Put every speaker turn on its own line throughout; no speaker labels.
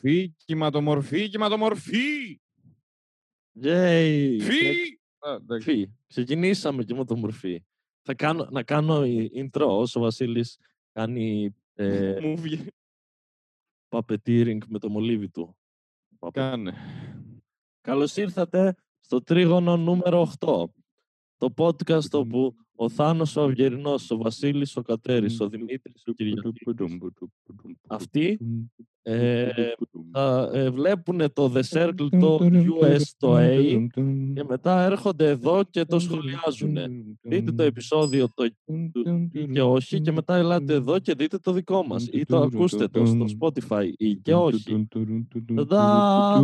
Κυματομορφή, κυματομορφή, κυματομορφή.
Yay!
Φύ! Α, εντάξει.
Φύ. Ξεκινήσαμε και με το μορφή. Θα κάνω, να κάνω η- intro όσο ο Βασίλης κάνει ε,
Μου βγει.
puppeteering με το μολύβι του. Puppet.
Κάνε.
Καλώς ήρθατε στο τρίγωνο νούμερο 8. Το podcast όπου ο Θάνος ο Αυγερινός, ο Βασίλης ο Κατέρης, ο Δημήτρης ο Κυριακής, αυτοί ε, θα ε, βλέπουν το The Circle, το US, το A και μετά έρχονται εδώ και το σχολιάζουν. Δείτε το επεισόδιο το ή και όχι και μετά ελάτε εδώ και δείτε το δικό μας ή το ακούστε το στο Spotify ή και όχι. Ταντά!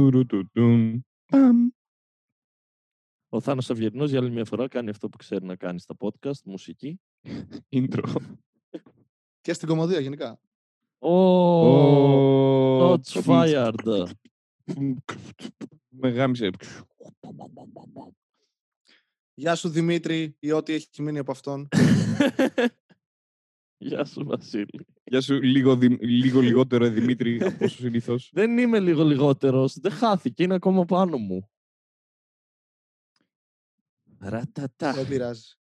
Ο Θάνος Αυγερινός για άλλη μια φορά κάνει αυτό που ξέρει να κάνει στα podcast, μουσική.
Intro.
Και στην κομμωδία γενικά.
Oh, shots fired.
Με γάμισε.
Γεια σου Δημήτρη ή ό,τι έχει μείνει από αυτόν.
Γεια σου Βασίλη.
Γεια σου, λίγο, δι- λίγο λιγότερο Δημήτρη από όσο συνήθως.
Δεν είμαι λίγο λιγότερος, δεν χάθηκε, είναι ακόμα πάνω μου. Ρατατά.
Δεν πειράζει.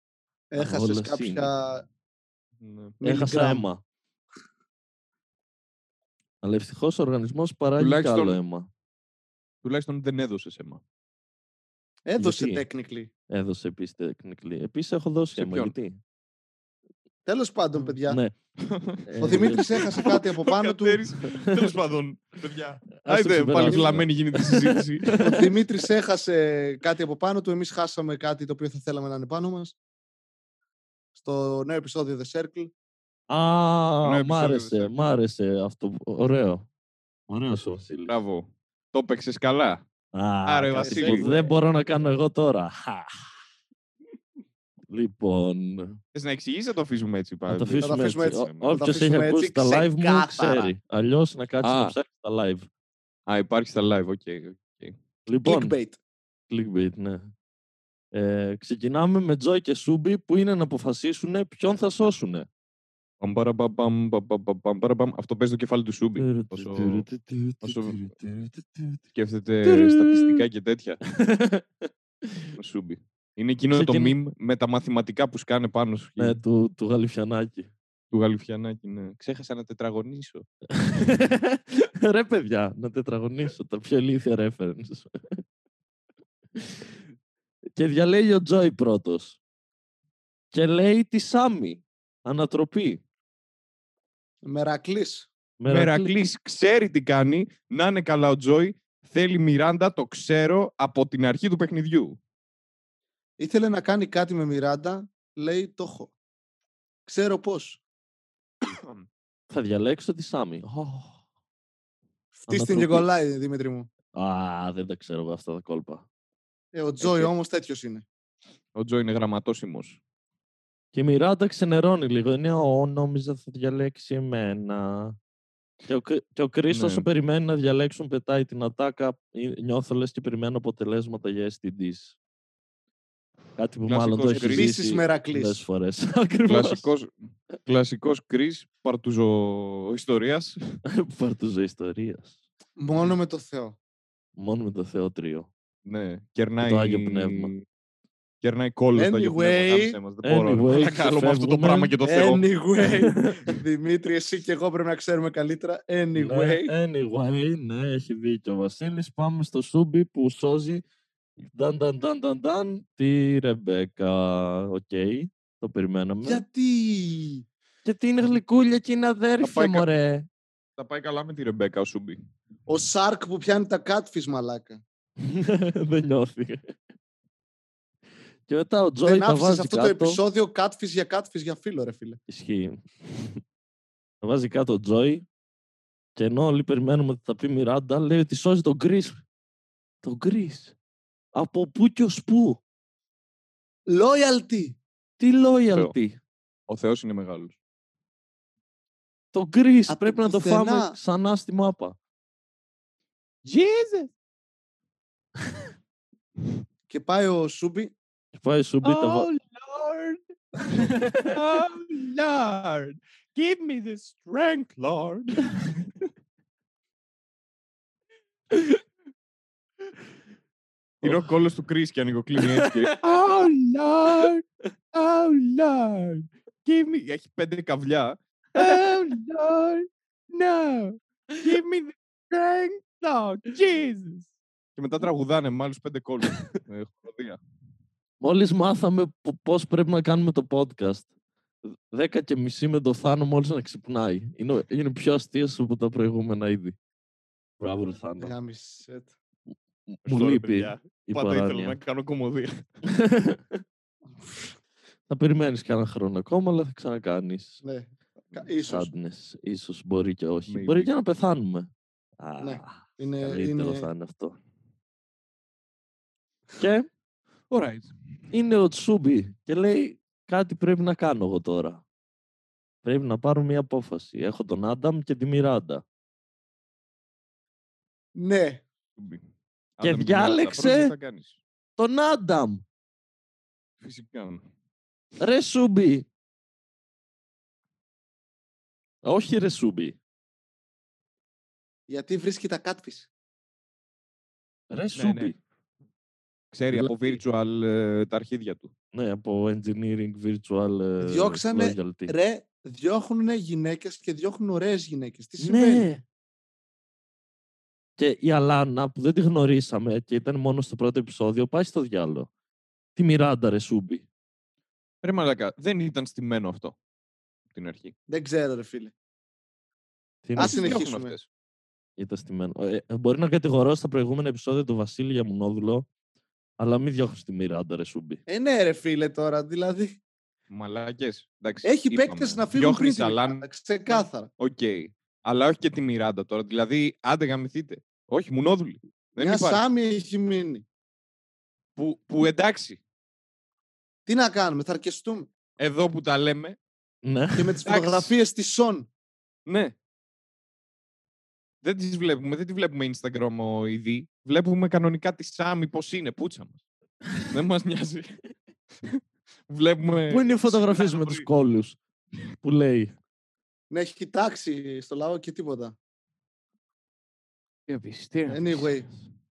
Έχασες
Όλες
κάποια...
Έχασα
μιλιγκράμμ.
αίμα. Αλλά ευτυχώς ο οργανισμός παράγει
Τουλάχιστον-
καλό αίμα.
Τουλάχιστον δεν έδωσες αίμα.
Έδωσε
Γιατί;
technically.
Έδωσε επίσης τεχνικλή. Επίσης έχω δώσει
Σε
αίμα.
ποιον;
Γιατί;
Τέλος πάντων, παιδιά.
Ναι.
Ο Δημήτρης έχασε κάτι από πάνω του.
Τέλος πάντων, παιδιά.
Ας το
Άιντε, πάλι
ξεπεράσουμε.
βλαμμένη γίνεται η συζήτηση.
Ο Δημήτρης έχασε κάτι από πάνω του. Εμείς χάσαμε κάτι το οποίο θα θέλαμε να είναι πάνω μας. Στο νέο επεισόδιο The Circle.
Α,
Νέο
μ'
επεισόδιο
άρεσε,
δεν
μ' άρεσε αυτό. Ωραίο. Ωραίος ο Βασίλης.
Μπράβο. Το έπαιξες καλά. Άρε,
κάτι
Βασίλη.
που δεν μπορώ να κάνω εγώ τώρα. Χα. Λοιπόν,
Θες να εξηγήσει, θα το αφήσουμε έτσι
να
πάλι;
το αφήσουμε
αφήσουμε
έτσι.
έτσι.
Ο-
Θα το
Όποιος έχει
αφήσουμε
ακούσει
έτσι
τα live μου
ξεκάθαρα.
ξέρει. Αλλιώς να κάτσει να
Α.
ψάξει τα live.
Α, υπάρχει στα live, οκ. οκ.
Λοιπόν,
Clickbait.
clickbait, ναι. Ε, ξεκινάμε με Joy και Σούμπι που είναι να αποφασίσουν ποιον θα σώσουν.
Παμ, παρα, παμ, παμ, παμ, παμ, παμ, παμ, παρα, παμ. Αυτό παίζει το κεφάλι του Σούμπι. Όσο όσο- σκέφτεται στατιστικά και τέτοια. Ο Σούμπι. Είναι εκείνο το
Ξεκινά-
meme με τα μαθηματικά που σκάνε πάνω σου.
Ναι, του, του Γαλιφιανάκη.
Του Γαλιφιανάκη, ναι. Ξέχασα να τετραγωνίσω.
Ρε παιδιά, να τετραγωνίσω τα πιο ηλίθια references. και διαλέγει ο Τζόι πρώτος. Και λέει τη Σάμι. Ανατροπή.
Μερακλής.
Μερακλής.
Μερακλής ξέρει τι κάνει. Να είναι καλά ο Τζόι. Θέλει Μιράντα, το ξέρω, από την αρχή του παιχνιδιού.
Ήθελε να κάνει κάτι με Μιράντα. Λέει το έχω. Ξέρω πώς.
Θα διαλέξω τη Σάμι. Ω.
Φτύστην και
Ανατροπή.
κολλάει, Δημήτρη μου.
Α, δεν τα ξέρω εγώ αυτά τα κόλπα.
Ε, ο Τζόι
και-
όμως τέτοιος είναι.
Ο Τζόι είναι γραμματόσημος.
Και η Μιράντα ξενερώνει λίγο. Είναι, ο, νόμιζα θα διαλέξει εμένα. Και ο, Κρι- και ο Κρις
Ναι.
όσο περιμένει να διαλέξουν πετάει την ατάκα. «Ε, Νιώθω λες και περιμένω αποτελέσματα για STDs. Κάτι που μάλλον το
Κλασικός
έχει
Chris.
Επίσης
ζήσει
Μερακλής.
πολλές φορές. Ακριβώς.
Κλασικός, κλασικός Chris, παρτουζο ιστορίας.
Παρτουζο ιστορίας.
Μόνο με το Θεό.
Μόνο με το θεότριο.
Ναι, κερνάει...
το Άγιο Πνεύμα.
Κερνάει κόλλος στο Άγιο Πνεύμα.
Anyway,
γάμισε μας, Δεν μπορώ
anyway,
να κάνω με αυτό το
ξεφεύγουμε.
πράγμα και το Θεό.
Anyway. Δημήτρη, εσύ και εγώ πρέπει να ξέρουμε καλύτερα. Anyway.
Ναι, anyway, ναι, έχει δίκιο ο Βασίλης. Πάμε στο Σούμπι που σώζει νταν, νταν, νταν, νταν, νταν, τη Ρεμπέκα. Οκ, το περιμέναμε.
Γιατί;
Γιατί είναι γλυκούλια και είναι αδέρφια,
πάει κα-
μωρέ.
Θα πάει καλά με τη Ρεμπέκα ο Σούμπι.
Ο shark που πιάνει τα catfish μαλάκα.
Δεν νιώθει. Και μετά ο Τζόι
Δεν
τα
άφησες
βάζει
αυτό το
κάτω.
επεισόδιο catfish για catfish για φίλο, ρε φίλε.
Ισχύει. Τα βάζει κάτω ο Τζόι και ενώ όλοι περιμένουμε ότι θα πει Μιράντα, λέει ότι σώζει τον Γκρις. Τον Γκρις. Από πού και ως πού.
Loyalty.
Τι loyalty.
Ο Θεός είναι μεγάλος.
Το Γκρις
Από
πρέπει να το φάμε
πουθενά.
ξανά στη μάπα.
Jesus!
Και πάει ο Σούμπι.
Και πάει σου πει τα βα-
Lord! oh, Lord! Give me the strength, Lord! Είναι ο κόλλος του Chris και ανοιγοκλίνει έτσι. και, Oh Lord, oh Lord, give me... Έχει πέντε καβλιά. Oh Lord, no, give me the strength, Lord, Jesus. Και μετά τραγουδάνε με άλλους πέντε κόλλους. ε, χοροδία.
Μόλις μάθαμε πο- πώς πρέπει να κάνουμε το podcast. Δέκα και μισή με το Θάνο μόλις να ξυπνάει. Είναι, είναι πιο αστείας από τα προηγούμενα είδη. Μπράβο, ρε Θάνο.
Γάμισε το.
Μου
Sorry,
λείπει
παιδιά.
Η
Πάντα ήθελα
παράνοια.
να κάνω κομμωδία.
θα περιμένεις κανένα χρόνο ακόμα, αλλά θα ξανακάνεις.
Ναι. Κα- Ίσως.
Sadness. Ίσως μπορεί και όχι.
Maybe.
Μπορεί και να πεθάνουμε. Α,
Ναι. Είναι,
καλύτερο
είναι...
θα είναι αυτό. Και
Alright.
είναι ο Τσούμπι και λέει κάτι πρέπει να κάνω εγώ τώρα. Πρέπει να πάρω μια απόφαση. Έχω τον Άνταμ και τη Μιράντα.
Ναι.
Και
Άντε, μην
διάλεξε-
κοιμάσαι, πρώτα τι θα κάνεις.
Τον Άνταμ!
Φυσικά.
Ρε Σούμπι! Όχι ρε Σούμπι.
Γιατί βρίσκει τα catfish.
Ρε
ναι.
Σούμπι.
Ξέρει από
Δηλαδή-
virtual ε, τα αρχίδια του.
Ναι, από engineering virtual ε,
Διώξανε,
loyalty.
Ρε, διώχνουν γυναίκες και διώχνουν ωραίες γυναίκες. Τι συμβαίνει;
Ναι. Και η Αλάνα που δεν τη γνωρίσαμε και ήταν μόνο στο πρώτο επεισόδιο πάει στο διάλογο. Τη Μιράντα ρε Σούμπι.
Ρε μαλάκα, δεν ήταν στημένο αυτό. από Την αρχή.
Δεν ξέρω ρε φίλε.
Τι
Ας
είναι
Τι έχουν
συνεχίσουμε.
αυτές.
ήταν στημένο. Ε, ε, μπορεί να κατηγορώ στα προηγούμενα επεισόδια του Βασίλη για Μουνόδουλο, αλλά μην διώχνεις τη Μιράντα ρε Σούμπι.
Ε, ναι ρε φίλε τώρα, δηλαδή.
Μαλάκες. Εντάξει,
Έχει
είπαμε.
παίκτες να φύγουν πριν
Διώχνεις
τη
Αλάν,
Μιράντα, ξεκάθαρα.
Οκ. Αλλά όχι και τη Μιράντα τώρα. Δηλαδή, άντε γαμηθείτε. Όχι, μουνόδουλοι. Δεν
Μια
υπάρχει.
Σάμι έχει μείνει.
Που, που εντάξει,
Τι να κάνουμε, θα αρκεστούμε.
εδώ που τα λέμε,
Ναι.
Και με τις
Εντάξει.
φωτογραφίες της Σον.
ναι. Δεν τις βλέπουμε, δεν τη βλέπουμε Instagram οειδή. Βλέπουμε κανονικά τη Σάμι πώς είναι, πούτσα μας. δεν μας νοιάζει. βλέπουμε...
Πού είναι οι φωτογραφίες με τους
πολύ.
κόλλους που λέει;
Ναι, έχει κοιτάξει στο λαό και τίποτα.
Τι απίστευτο, τι είναι.
Anyway,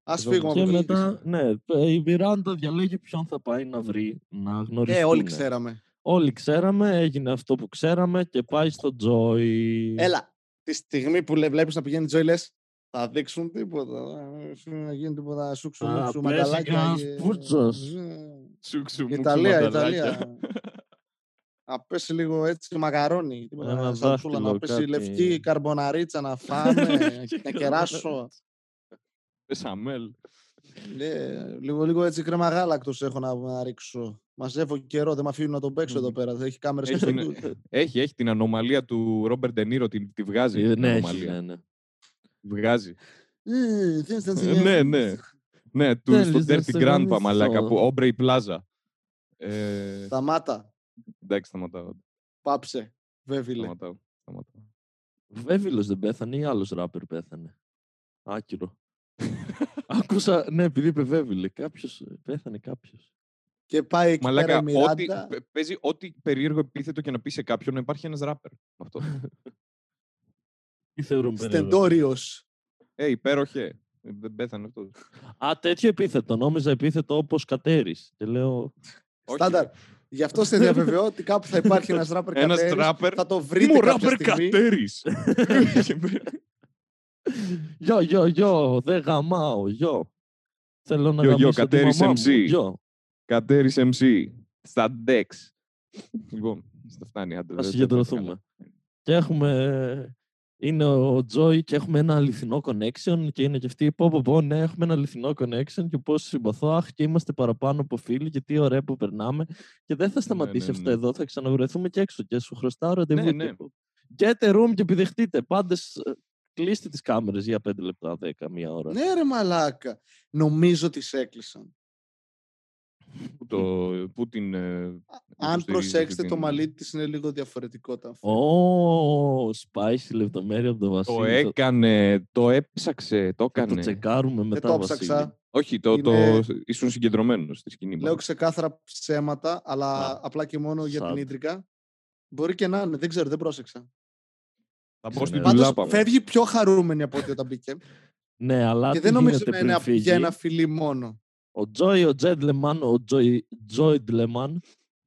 ας
Εδώ
φύγουμε
Και
από το
μετά, ναι, ε, η Μιράντα διαλέγει ποιον θα πάει να βρει, να γνωριστούν.
Ε, όλοι ξέραμε.
Όλοι ξέραμε, έγινε αυτό που ξέραμε και πάει στο Joy.
Έλα, τη στιγμή που λέ- βλέπεις να πηγαίνει η Τζόι, λες, θα δείξουν τίποτα. ε, Να γίνει τίποτα σούξου,
Α,
μουξου,
πέσει
μαγκαλάκια.
κανένας
και-
πούτσος.
Ε,
Σούξου, μουξου,
Ιταλία,
μανταλάκια.
Ιταλία. Να πέσει λίγο έτσι μαγαρόνι. τίποτα,
Ένα
σαλσούλα, να
δάχτυλο,
πέσει
κάτι.
λευκή καρμποναρίτσα να φάμε, να κεράσω.
Πεσαμέλ.
Ναι, λίγο, λίγο έτσι κρέμα γάλακτος έχω να, να ρίξω. Μαζεύω καιρό, δεν με αφήνουν να τον παίξω εδώ
Μμμ.
πέρα. Έχει κάμερες
Έχεις,
στο
είναι-
στούντιο.
έχει, έχει την ανομαλία του Ρόμπερτ Ντενίρο, τη, τη βγάζει.
Ε,
την
ναι, έχει,
ανομαλία.
ναι, ναι.
Τη Βγάζει.
Ε, θες να
Ε,
σε-
ναι, ναι. Ναι, του, στο
Θέλεις να
Dirty
σε
Grandpa,
γαμίσω.
μαλάκα, που Aubrey Plaza. Ε,
Σταμάτα,
εντάξει, σταματάω.
πάψε, βέβηλε.
Σταματάω. σταματάω.
Βέβαιλος δεν πέθανε ή άλλος ράπερ πέθανε; Άκυρο. Άκουσα, ναι, επειδή είπε βέβαιλε, κάποιος, πέθανε κάποιος.
Και πάει εκεί πέρα
Μαλάκα,
η
ό,τι,
Μιράντα.
παι- παίζει ό,τι περίεργο επίθετο και να πει σε κάποιον, υπάρχει ένας ράπερ. με Αυτό.
Τι θεωρούμε περίεργο.
Στεντόριος.
ε, υπέροχε. Ε, Δεν πέθανε αυτός.
Α, τέτοιο επίθετο. Νόμιζα επίθετο όπως κατέρης. Και λέω,
Στάνταρ. Γι' αυτό σε διαβεβαιώ ότι κάπου θα υπάρχει ένας ράπερ
Ένας
κατέρης.
ράπερ.
Θα το βρείτε
Μου
κάποια
ράπερ
στιγμή.
κατέρης.
γιο, γιο, γιο, δεν γαμάω, γιο. Θέλω να
Γιο, γιο,
γαμίσω τη
Κατέρης
μαμά μου,
MC.
γιο.
Κατέρης MC. Στα Dex. Λοιπόν, στα φτάνει. άντε,
Να
δεν-
συγκεντρωθούμε. Και έχουμε... Είναι ο Τζόι και έχουμε ένα αληθινό connection και είναι και αυτοί πω πω πω ναι έχουμε ένα αληθινό connection και πώς συμπαθώ αχ και είμαστε παραπάνω από φίλοι και τι ωραία που περνάμε και δεν θα σταματήσει
ναι,
αυτό
ναι.
εδώ θα ξαναβρεθούμε και έξω και σου χρωστάω ραντεβού
Ναι,
και
ναι.
πω, get a room και επιδεχτείτε πάντες ε, κλείστε τις κάμερες για 5 λεπτά 10 μία ώρα
Ναι ρε μαλάκα. Νομίζω τις έκλεισαν.
Πού, το, πού την... ε,
Αν
υποστηρίζει
προσέξετε
αυτή
το
την-
μαλλί της είναι λίγο διαφορετικό. τα αυτό.
Ω, spicy λεπτομέρεια από τον
Το
Βασίλη. Θα-
έκανε, το έψαξε, το
θα το
έκανε.
τσεκάρουμε
Δεν
μετά
το
Βασίλη.
ψάξα.
Όχι, το,
Είναι-
το, ήσουν συγκεντρωμένος στη σκηνή.
Λέω
μάλλον.
ξεκάθαρα ψέματα, αλλά
Α,
απλά και μόνο για την
sad.
ίντρικα. Μπορεί και να είναι, δεν ξέρω, δεν πρόσεξα.
Θα πω στην
Πάντως,
τουλάπα
Πάντως
μου.
φεύγει πιο χαρούμενη από ό,τι όταν μπήκε.
Ναι, αλλά
Και
τι
δεν νομίζω
γίνεται
να
πριν
είναι
φύγει.
για ένα φιλί μόνο.
Ο Τζόι, ο Τζέντλεμαν, ο Τζόι, Τζόιντλεμαν.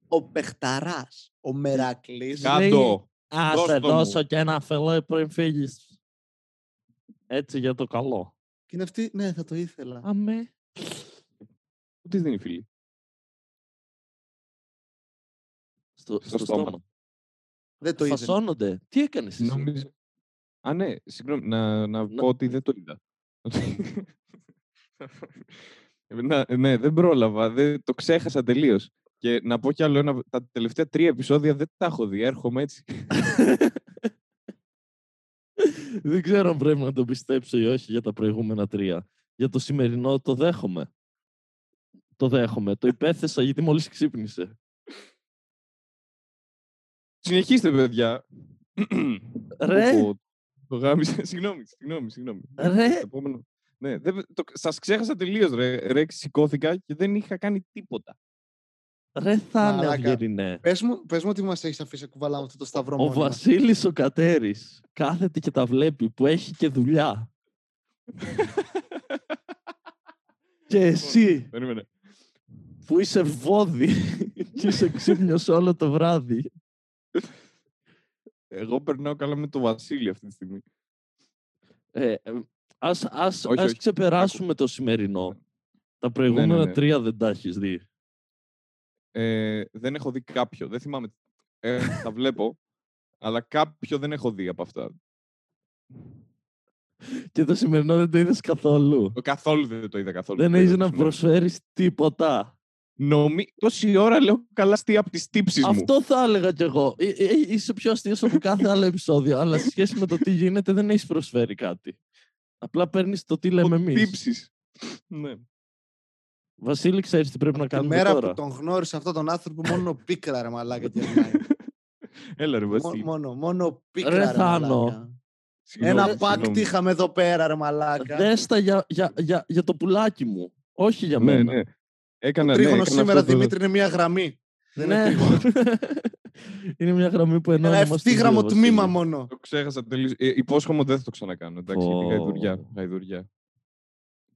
Ο Πεχταράς, ο Μερακλής.
Κάτω.
Α,
Δώσ'
σε
το
δώσω
μου.
και ένα φιλέ πριν φύγεις. Έτσι για το καλό.
Και είναι αυτή, ναι, θα το ήθελα.
Αμέ.
Πού της δίνει φίλη;
Στο,
Στο
στο
στόμα.
στόμα.
Δεν το ήθελα.
Φασώνονται. Τι έκανες εσύ;
Νόμιζα... Α, ναι, συγγνώμη, να, να
Να-
πω ότι δεν το είδα. να, ναι, δεν πρόλαβα, δεν, το ξέχασα τελείως. Και να πω κι άλλο ένα, τα τελευταία τρία επεισόδια δεν τα έχω δει, έρχομαι έτσι.
Δεν ξέρω αν πρέπει να το πιστέψω ή όχι για τα προηγούμενα τρία. Για το σημερινό το δέχομαι. Το δέχομαι. Το υπέθεσα γιατί μόλις ξύπνησε.
Συνεχίστε, παιδιά.
Ρε.
Πω, πω, Το γάμισα. Συγγνώμη, συγγνώμη, συγγνώμη.
Ρε.
Το επόμενο- Ναι, δεν, το, σας ξέχασα τελείως, ρε. ρε. Σηκώθηκα και δεν είχα κάνει τίποτα.
Ρε θα
Μαλάκα.
Αυγερινέ.
Πες μου, πες μου ότι μας έχεις αφήσει κουβαλά με αυτό το σταυρό
Ο
μόνιμα.
Βασίλης ο Κατέρης κάθεται και τα βλέπει που έχει και δουλειά. και εσύ
Περίμενε.
που είσαι βόδι και είσαι ξύπνιος όλο το βράδυ.
Εγώ περνάω καλά με τον Βασίλη αυτή τη στιγμή.
Ε, ε, ας, ας,
Όχι,
ας
όχι.
ξεπεράσουμε το σημερινό. Τα προηγούμενα
ναι.
τρία δεν τα έχεις δει.
Ε, δεν έχω δει κάποιο. Δεν θυμάμαι. Ε, τα βλέπω. αλλά κάποιο δεν έχω δει από αυτά.
Και το σημερινό δεν το είδες καθόλου.
Ε, Καθόλου δεν το είδα καθόλου.
Δεν
το είδα
έχεις
το
να
σημερινό.
προσφέρεις τίποτα.
Νομί... Τόση ώρα λέω καλά αστεία από τις τύψεις μου.
Αυτό θα έλεγα κι εγώ. Ε, ε, ε, Είσαι πιο αστείος από κάθε άλλο επεισόδιο, αλλά σε σχέση με το τι γίνεται δεν έχεις προσφέρει κάτι. Απλά παίρνεις το τι λέμε
Από
εμείς.
τύψεις. ναι.
Βασίλη, ξέρεις τι πρέπει να
Τη
κάνουμε
μέρα
τώρα;
που τον γνώρισα αυτόν τον άνθρωπο, μόνο πίκρα ρε μαλάκα γυρνάει.
Έλα ρε
Μό-
Βασίλη.
μόνο, μόνο πίκρα
Ρε
ρε,
Θάνο.
μαλάκα.
Συγγνώμη,
Ένα
συγγνώμη.
πάκτη είχαμε εδώ πέρα ρε μαλάκα.
Δες τα για, για, για, για το πουλάκι μου. Όχι για
Ναι,
μένα.
ναι.
Το
Έκανα, ναι,
τρίγωνο
έκανα
σήμερα,
αυτό το-
Δημήτρη, είναι μια γραμμή. Δεν είναι
Ναι.
τρίγωνο.
είναι μια γραμμή που ενώνει
Ένα
μας τους δύο,
ευθύγραμμο
Βασίλη.
τμήμα μόνο.
Το ξέχασα τελείως. Ε, υπόσχομαι ότι δεν θα το ξανακάνω. Εντάξει,
Πω.
γιατί γαϊδουριά. γαϊδουριά.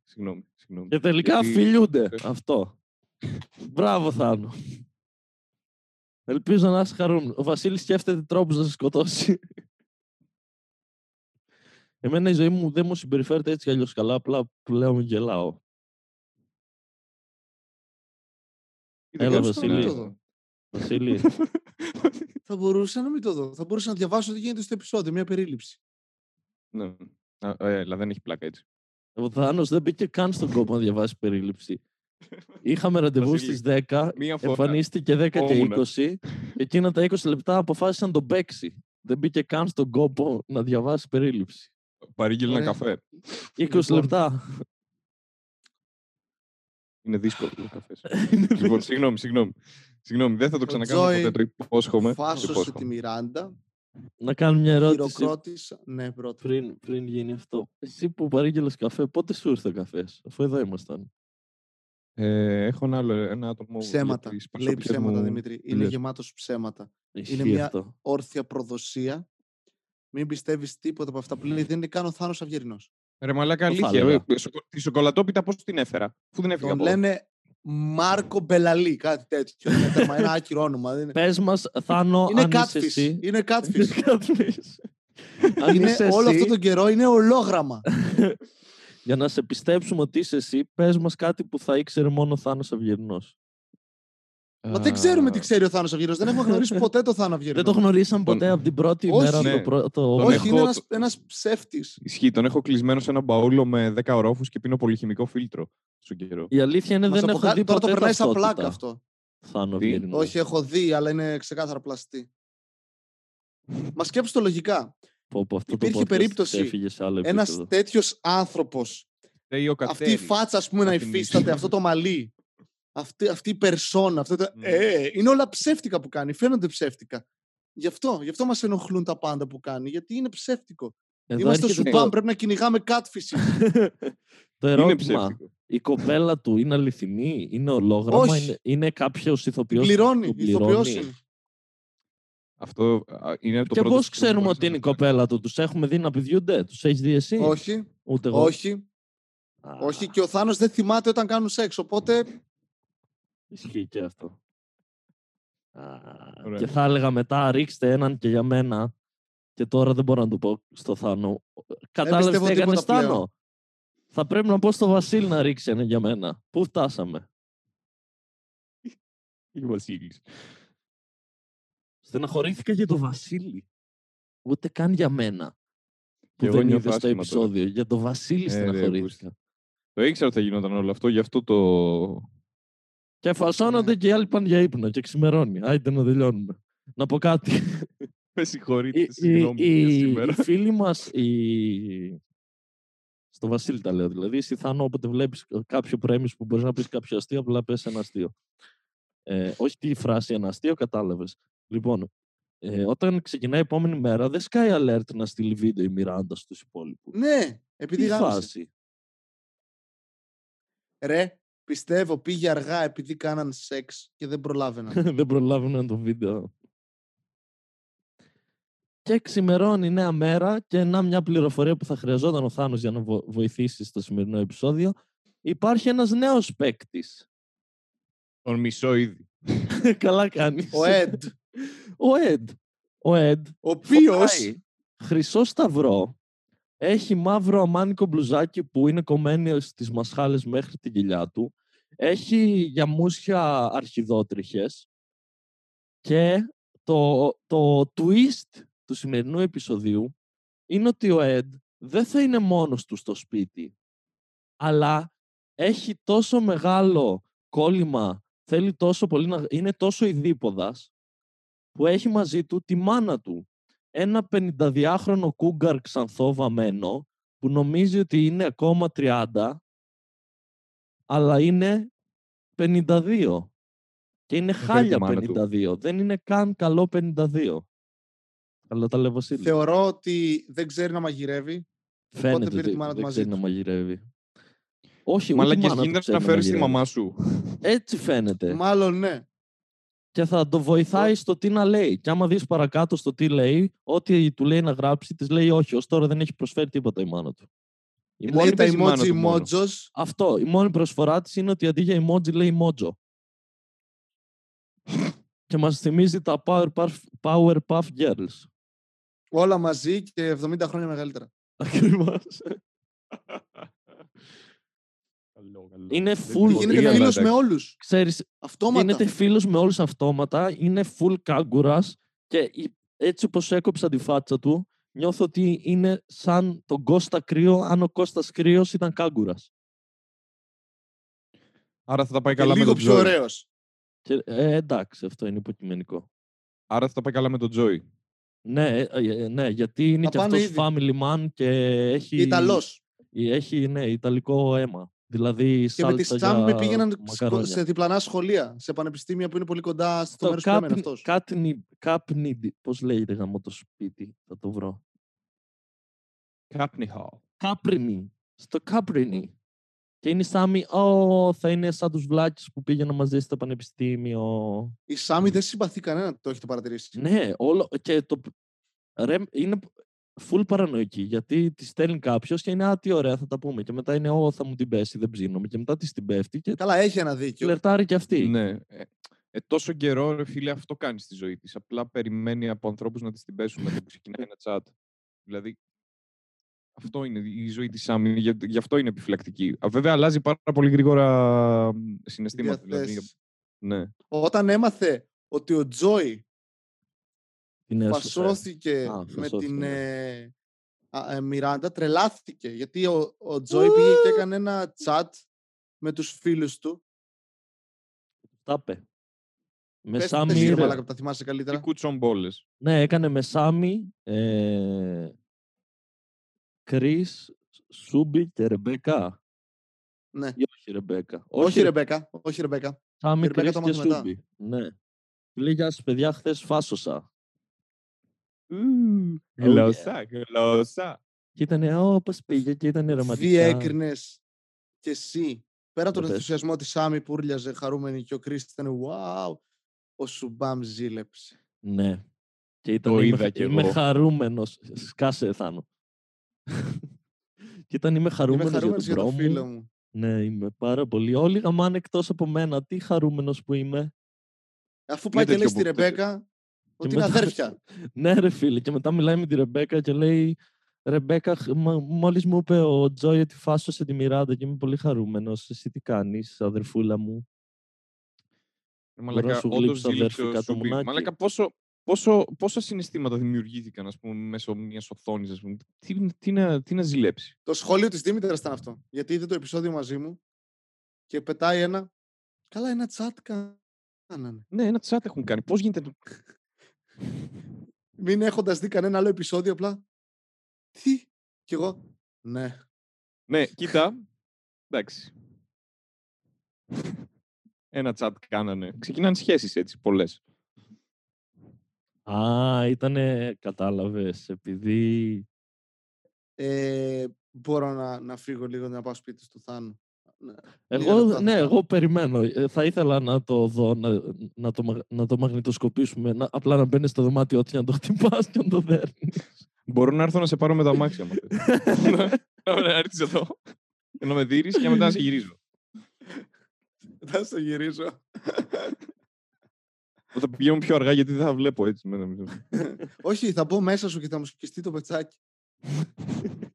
Συγγνώμη, συγγνώμη.
Και τελικά
Γιατί-
φιλιούνται.
Ε.
Αυτό. Μπράβο, Θάνο. Ελπίζω να είσαι χαρούμενο. Ο Βασίλης σκέφτεται τρόπους να σε σκοτώσει. Εμένα η ζωή μου δεν μου συμπεριφέρεται έτσι κι αλλιώς καλά, απλά πλέον γελάω.
Κοίτα,
Έλα,
κάτσε
Βασίλη.
Να-
το δω.
Βασίλη,
Θα μπορούσα να μην το δω. Θα μπορούσα να διαβάσω τι γίνεται στο επεισόδιο, μια περίληψη.
Ναι. Α, ε, αλλά δεν έχει πλάκα έτσι.
ο Θάνος δεν μπήκε καν στον κόπο να διαβάσει περίληψη. Είχαμε ραντεβού
Βασίλη,
στις 10,
Μία φορά.
εμφανίστηκε 10 και
Όμουνα.
20 και εκείνα τα 20 λεπτά αποφάσισε να τον παίξει. Δεν μπήκε καν στον κόπο να διαβάσει περίληψη.
Παρήγγειλε ένα
Ωραία.
καφέ.
20
Λοιπόν.
λεπτά.
Είναι δύσκολο ο καφές. λοιπόν, συγγνώμη, συγγνώμη. Συγγνώμη, δεν θα το ξανακάνω
Τζόι
ποτέ, το υπόσχομαι. το
Φάσωσε τη
υπόσχομαι.
Μιράντα.
να κάνω μια ερώτηση
Χειροκρότησα. Ναι, πρώτα.
πριν, πριν γίνει αυτό. Εσύ που παρήγγειλες καφέ, πότε σου ήρθε ο καφές, αφού εδώ ήμασταν;
Ε, έχω ένα άλλο ένα άτομο. για
Ψέματα.
τις
Λέει
προσωπικές
ψέματα,
μου
Δημήτρη. Είναι
δουλειές.
γεμάτος ψέματα.
Ισχύει
μια-
αυτό.
Όρθια προδοσία. Μην πιστεύεις τίποτα από αυτά που λέει. Δεν είναι καν ο Θάνος Αυγερινό.
Ρε μαλάκα,
Το θα
αλήθεια.
έλεγα.
ε, σοκο- Τη σοκολατόπιτα πώς την έφερα; Αφού δεν έφυγα
Τον
από εδώ;
λένε Μάρκο Μπελαλή, κάτι τέτοιο. Είναι τέρμα, ένα άκυρο όνομα. δεν Είναι,
Πες μας, Θάνο,
είναι
αν είσαι
catfish.
εσύ.
Είναι catfish.
Είναι catfish. αν
είναι,
είσαι
όλο
εσύ,
αυτό τον καιρό είναι ολόγραμμα.
για να σε πιστέψουμε ότι είσαι εσύ, πες μας κάτι που θα ήξερε μόνο ο Θάνος Αυγερινός.
Μα δεν ξέρουμε τι
Α,
ξέρει ο Θάνος Αυγερινό. Δεν έχουμε γνωρίσει ποτέ το Θάνο Αυγερινό.
Δεν το γνωρίσαν
Τον-
ποτέ από την πρώτη
Όχι.
μέρα
Ναι.
το πρώτο.
Τον
Όχι,
έχω
είναι
το-
ένας, ένας ψεύτης.
Ισχύει, τον έχω κλεισμένο σε ένα μπαούλο με 10 ορόφους και πίνω πολυχημικό φίλτρο στον καιρό.
Η αλήθεια είναι
Μας
δεν έχω
αποκα-
δει
Τώρα το
ποτέ
περνάει σαν
ταυτότητα.
πλάκα αυτό.
Θάνο
Τι;
Αυγερινό.
Όχι, έχω δει, αλλά είναι ξεκάθαρα πλαστή. Μα σκέψου το λογικά.
Πω, πω, αυτό
υπήρχε
το podcast
περίπτωση
Έφυγε σε άλλο
Ένας
επίπεδο.
τέτοιος άνθρωπος,
Φταίει ο
αυτή η
Κατέρης.
φάτσα, ας πούμε, να
να θυμίσει.
υφίσταται, αυτό το μαλλί, αυτή, αυτή η περσόνα, αυτό το...
Μμ.
ε, είναι όλα ψεύτικα που κάνει, φαίνονται ψεύτικα. Γι' αυτό, γι' αυτό μας ενοχλούν τα πάντα που κάνει, γιατί είναι ψεύτικο.
Εδώ
Είμαστε στο
έρχεται
Σουμπάμ, πρέπει να κυνηγάμε catfishing.
το
Είναι
ερώτημα.
ψεύτικο.
Η κοπέλα του είναι αληθινή, είναι ολόγραμμα,
Όχι.
είναι, είναι κάποιος ηθοποιός.
πληρώνει, ηθοποιός είναι.
Αυτό α, είναι το
Και
πρώτο
πώς
που
ξέρουμε
γνώρισα
ότι είναι η
μετά.
κοπέλα του, τους έχουμε δει να πηδιούνται, τους έχεις δει εσύ;
Όχι,
Ούτε εγώ.
όχι. Όχι, και ο Θάνος δεν θυμάται όταν κάνουν σεξ, οπότε...
Ισχύει και αυτό. Α,
Ωραία.
και θα έλεγα μετά ρίξτε έναν και για μένα και τώρα δεν μπορώ να το πω στο Θάνο. Κατάλαβες
πιστεύω
τι έκανες
τίποτα πλέον.
Θάνο. Θα πρέπει να πω στο Βασίλη να ρίξει ένα για μένα. Πού φτάσαμε;
Ή ο Βασίλης.
Στεναχωρήθηκα για το Βασίλη. Ούτε καν για μένα. Που
εγώ
δεν
νιώθω
είδες στο
άσχημα τώρα.
επεισόδιο. Για το Βασίλη
Ε, ρε,
στεναχωρήθηκα.
Το ήξερα ότι θα γινόταν όλο αυτό, γι' αυτό το...
Και φασώνονται
Ναι.
και οι άλλοι πάνε για ύπνο και ξημερώνει. Άιντε να τελειώνουμε. Να πω κάτι.
Με συγχωρείτε,
οι, οι,
συγγνώμη για
οι,
σήμερα.
οι φίλοι μας, οι... στο Βασίλη τα λέω δηλαδή, εσύ Θάνο, όποτε βλέπεις κάποιο πρέμις που μπορείς να πεις κάποιο αστείο, απλά πες ένα αστείο. Ε, όχι τη φράση ένα αστείο, κατάλαβες. Λοιπόν, ε, όταν ξεκινάει η επόμενη μέρα, δεν σκάει alert να στείλει βίντεο η Μιράντα στους υπόλοιπους.
Ναι, επειδή
Τι
γάμισε.
φάση.
Ρε, πιστεύω πήγε αργά επειδή κάναν σεξ και δεν προλάβαιναν.
δεν προλάβαιναν το βίντεο. Και ξημερώνει νέα μέρα και να μια πληροφορία που θα χρειαζόταν ο Θάνος για να βο- βοηθήσει στο σημερινό επεισόδιο. Υπάρχει ένας νέος παίκτης.
Τον μισό ήδη.
Καλά κάνεις.
Ο Εντ,
Ο Εντ. Ο Εντ
ο οποίος
φοράει χρυσό σταυρό. Έχει μαύρο αμάνικο μπλουζάκι που είναι κομμένο στις μασχάλες μέχρι την κοιλιά του. Έχει γιαμούσια αρχιδότριχες. Και το, το twist του σημερινού επεισοδίου είναι ότι ο Εντ δεν θα είναι μόνος του στο σπίτι. Αλλά έχει τόσο μεγάλο κόλλημα, θέλει τόσο πολύ να... είναι τόσο ειδίποδας που έχει μαζί του τη μάνα του. Ένα 52χρονο κούγκαρ ξανθό βαμμένο που νομίζει ότι είναι ακόμα 30 αλλά είναι 52. Και είναι
φέρει τη
χάλια
μάνα του.
52. Δεν είναι καν καλό 52. Αλλά τα λέει ο Βασίλης.
θεωρώ ότι δεν ξέρει να μαγειρεύει.
Φαίνεται
πήρε
ότι
τη μάνα του
δεν
μαζί
ξέρει να
του.
μαγειρεύει. Όχι, ούτε η
Μαλακές
μάνα του
γίνεται
ξέρει
να φέρεις τη
μαγειρεύει.
μαμά σου.
Έτσι φαίνεται.
Μάλλον ναι.
Και θα το βοηθάει στο τι να λέει. Και άμα δεις παρακάτω στο τι λέει, ό,τι του λέει να γράψει, της λέει όχι. Ως τώρα δεν έχει προσφέρει τίποτα η μάνα του. Η
Λέει
μόνη,
τα
παίζει η μάνα
emoji
του μόνο.
emojis.
αυτό, η μόνη προσφορά της είναι ότι αντί για emoji λέει mojo. και μας θυμίζει τα Powerpuff, Powerpuff Girls.
Όλα μαζί και 70 χρόνια μεγαλύτερα.
Ακριβώς.
Καλό, καλό.
Είναι
Δεν
full.
το
Γίνεται
βρήκα, αλλά
φίλος με
εντάξει.
όλους.
Ξέρεις,
Αυτόματα.
γίνεται φίλος με όλους αυτόματα, είναι full κάγκουρας και η- έτσι όπως έκοψα τη φάτσα του, νιώθω ότι είναι σαν τον Κώστα Κρύο, αν ο Κώστας Κρύος ήταν κάγκουρας.
Άρα θα τα πάει
Και
καλά με
λίγο
τον
πιο
Τζόι.
ωραίος.
Και, ε, εντάξει, αυτό είναι υποκειμενικό.
Άρα θα τα πάει καλά με τον Τζόι.
Ναι, ε, ε, ναι, γιατί είναι
Θα
και
πάνε
αυτός
ήδη.
family man και έχει,
Ιταλός.
έχει ναι, ιταλικό αίμα. Δηλαδή
Και με τη
σάλτσα
Σάμι
για
πήγαιναν σκο-
μακαρόνια.
σε διπλανά σχολεία, σε πανεπιστήμια που είναι πολύ κοντά στο
Στο
μέρος που έμενε
Κάπνι,
αυτός.
Κάπνι, Κάπνι, πώς λέγεται γάμο το σπίτι, θα το βρω.
Κάπνιχα.
Κάπρινι. Στο Κάπρινι. Και είναι η Σάμι, «Ω, θα είναι σαν τους βλάκες που πήγαιναν μαζί στο πανεπιστήμιο.
Η Σάμι δεν συμπαθεί κανένα, το έχετε παρατηρήσει.
Ναι, όλο. Και το. Ρε, είναι full παρανοϊκή. Γιατί τη στέλνει κάποιος και είναι Α, τι ωραία, θα τα πούμε. Και μετά είναι Ω, θα μου την πέσει, δεν ψήνομαι. Και μετά της την πέφτει και
Καλά, έχει ένα δίκιο.
φλερτάρει και αυτή.
Ναι. Ε, ε, τόσο καιρό, ρε φίλε, αυτό κάνει στη ζωή της. Απλά περιμένει από ανθρώπους να της την πέσουν με το που ξεκινάει ένα chat. Δηλαδή, αυτό είναι η ζωή της Σάμι. Γι' γι' αυτό είναι επιφυλακτική. Α, Βέβαια, αλλάζει πάρα πολύ γρήγορα μ, συναισθήματα. Δηλαδή,
Διαθέσεις.
ναι.
Όταν έμαθε ότι ο Τζόι
Την έσωσε.
Φασώθηκε
Α,
με
φασώθηκε,
την
ναι.
ε, α, ε, Μιράντα, τρελάθηκε. Γιατί ο, ο Τζόι πήγε και έκανε ένα chat με τους φίλους του.
Τα είπε. Με
Πες,
Σάμι,
πες εσύ, ρε
ρε.
μαλάκα, που τα θυμάσαι
Τι
καλύτερα.
κουτσομπόλες.
Ναι, έκανε με Σάμι, ε, Κρίς, Σούμπι και Ρεμπέκα.
Ναι.
Ή όχι Ρεμπέκα.
Όχι, Ρεμπέκα. Όχι, Ρεμπέκα.
Σάμι,
η Ρεμπέκα
Κρίς
το
και
μάθαμε μετά.
Σούμπι. Ναι. Και λέει, γεια σας παιδιά, χθες φάσωσα.
Γλώσσα, γλώσσα.
Και ήταν, ω, πώς πήγε και ήταν ρεματικά.
Διέκρινες και εσύ. Πέρα από τον
Για πες.
ενθουσιασμό της Σάμι που ούρλιαζε χαρούμενη και ο Κρίσ ήταν wow, ο Σουμπάμ ζήλεψε.
Ναι. Και ήταν,
Το
είμαι,
είδα κι
είμαι
εγώ.
χαρούμενος. Σκάσε, Θάνο. Και ήταν είμαι
Είμαι
χαρούμενος,
χαρούμενος
για
για
τον
το
bro
φίλο
μου.
μου.
Ναι, είμαι πάρα πολύ. Όλοι γαμάνε εκτός από μένα. Τι χαρούμενος που είμαι.
Αφού πάει και
τέτοιο
λέει στη
που-
Ρεμπέκα ότι είναι
μετά-
αδέρφια.
Ναι, ρε φίλε. Και μετά μιλάει με τη Ρεμπέκα και λέει Ρεμπέκα, χ- μα- μόλις μου είπε ο Τζόι ότι φάσωσε τη Μιράντα και είμαι πολύ χαρούμενος. Εσύ τι κάνεις, αδερφούλα μου;
Ε,
Μπορώ να
Μαλάκα,
σου
όντως
γλύψω
ζήλεψε ο
αδέρφικα το
Σούμπι.
μουνάκι.
Μαλάκα, πόσο, πόσο, πόσα συναισθήματα δημιουργήθηκαν ας πούμε, μέσω μιας οθόνης, ας πούμε. Τι, τι, να, τι να ζηλέψει;
Το σχόλιο της Δήμητρας ήταν αυτό. Γιατί είδε το επεισόδιο μαζί μου και πετάει ένα. Καλά, ένα τσάτ κάνανε.
Ναι, ένα τσάτ έχουν κάνει. Πώς γίνεται. Να-
Μην έχοντας δει κανένα άλλο επεισόδιο, απλά. Τι. Κι εγώ. Ναι.
ναι, κοίτα. Εντάξει. Ένα τσάτ κάνανε. Ξεκινάνε σχέσεις έτσι, πολλές.
Α, ήτανε, κατάλαβες, επειδή...
Ε, μπορώ να, να φύγω λίγο να πάω σπίτι του Θάνου. Ναι. Λίγα
Εγώ,
λεπτά
ναι,
θα
εγώ
πάω.
περιμένω. Ε, Θα ήθελα να το δω, να, να, το, μαγ- να το μαγνητοσκοπήσουμε. Να, απλά να μπαίνεις στο δωμάτιό του και να το χτυπάς και να το δέρνεις.
Μπορώ να έρθω να σε πάρω με τα μάξια μου. Να έρθεις εδώ. και Να με δει και μετά να σε γυρίζω.
Θα στο γυρίζω.
Θα πηγαίνω πιο αργά γιατί δεν θα βλέπω έτσι. με- με-
Όχι, θα μπω μέσα σου και θα μου σκιστεί το πετσάκι.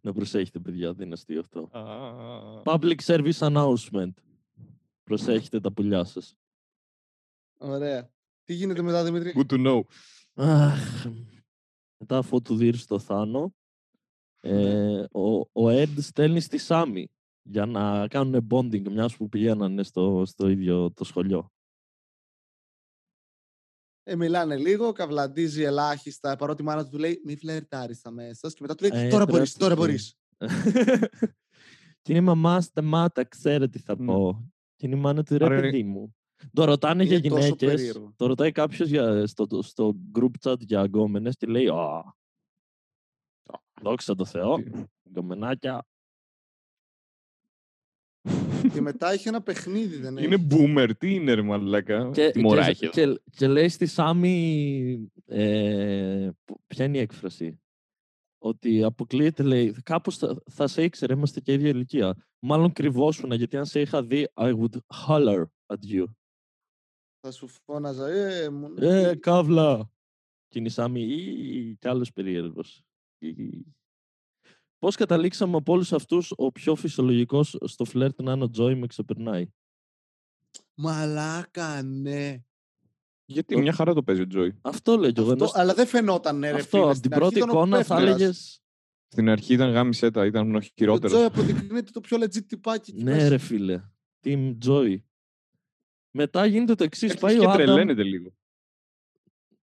να προσέχετε, παιδιά, δεν είναι αστείο αυτό.
Α,
Public service announcement. Προσέχετε τα πουλιά σας.
Ωραία. Τι γίνεται μετά, Δημήτρη;
Good to know.
Αχ, μετά αφού του δείρει το Θάνο, ε, ο, ο Ed στέλνει στη Σάμι για να κάνουν bonding, μιας που πηγαίνανε στο, στο ίδιο το σχολείο.
Ε, μιλάνε λίγο, καβλαντίζει ελάχιστα, παρότι η μάνα του λέει μη φλερτάρεις αμέσως και μετά του λέει
Ε,
τώρα
πρέπει
μπορείς,
να
τώρα
το
μπορείς.
και είναι η μαμά σταμάτα, ξέρετε τι θα
Μμ.
πω. Και είναι η μάνα του ρε
Άρα είναι-
παιδί μου. Το ρωτάνε για
Είναι τόσο
γυναίκες,
περίεργο.
το ρωτάει κάποιος για, στο, στο group chat για αγκόμενες και λέει «Α, δόξα τω Θεώ,
Τι-
αγκομενάκια».
Και μετά έχει ένα παιχνίδι, δεν έχει.
Είναι boomer, τι είναι ρε μαλάκα.
Και,
Τι μωρά
και,
έχει εδώ.
και, και λέει στη Σάμι, ε, πο- ποια είναι η έκφραση, ότι αποκλείεται, λέει, κάπως θα, θα σε ήξερε, είμαστε και ίδια ηλικία. Μάλλον κρυβόσουνα, γιατί αν σε είχα δει, I would holler at you.
Θα σου φώναζα, ε, μου,
Ε,
τι-
καύλα! Και είναι η Σάμι, ή κι άλλος περίεργος. Ή- Πώς καταλήξαμε από όλους αυτούς, ο πιο φυσιολογικός στο φλερτ να είναι ο Τζόι με ξεπερνάει;
Μαλάκα, ναι.
Γιατί
το-
μια χαρά το παίζει ο Τζόι.
Αυτό λέω κι εγώ.
Αυτό,
ενώ
αλλά δεν φαινόταν, ναι, ρε
αυτό,
φίλε.
από
Στην
την
αρχή
πρώτη
ήταν ο
εικόνα θα
πέφτυρας.
έλεγε.
Στην αρχή ήταν γάμισέτα, ήταν ο
Ο Τζόι
χειρότερο.
αποδεικνύεται το πιο legit τυπάκι εκεί
Ναι,
μέσα.
ρε φίλε. Team Joy. Μετά γίνεται το εξής. Πάει
Αρχίζει
ο
και
Άνταμ.
τρελαίνεται λίγο.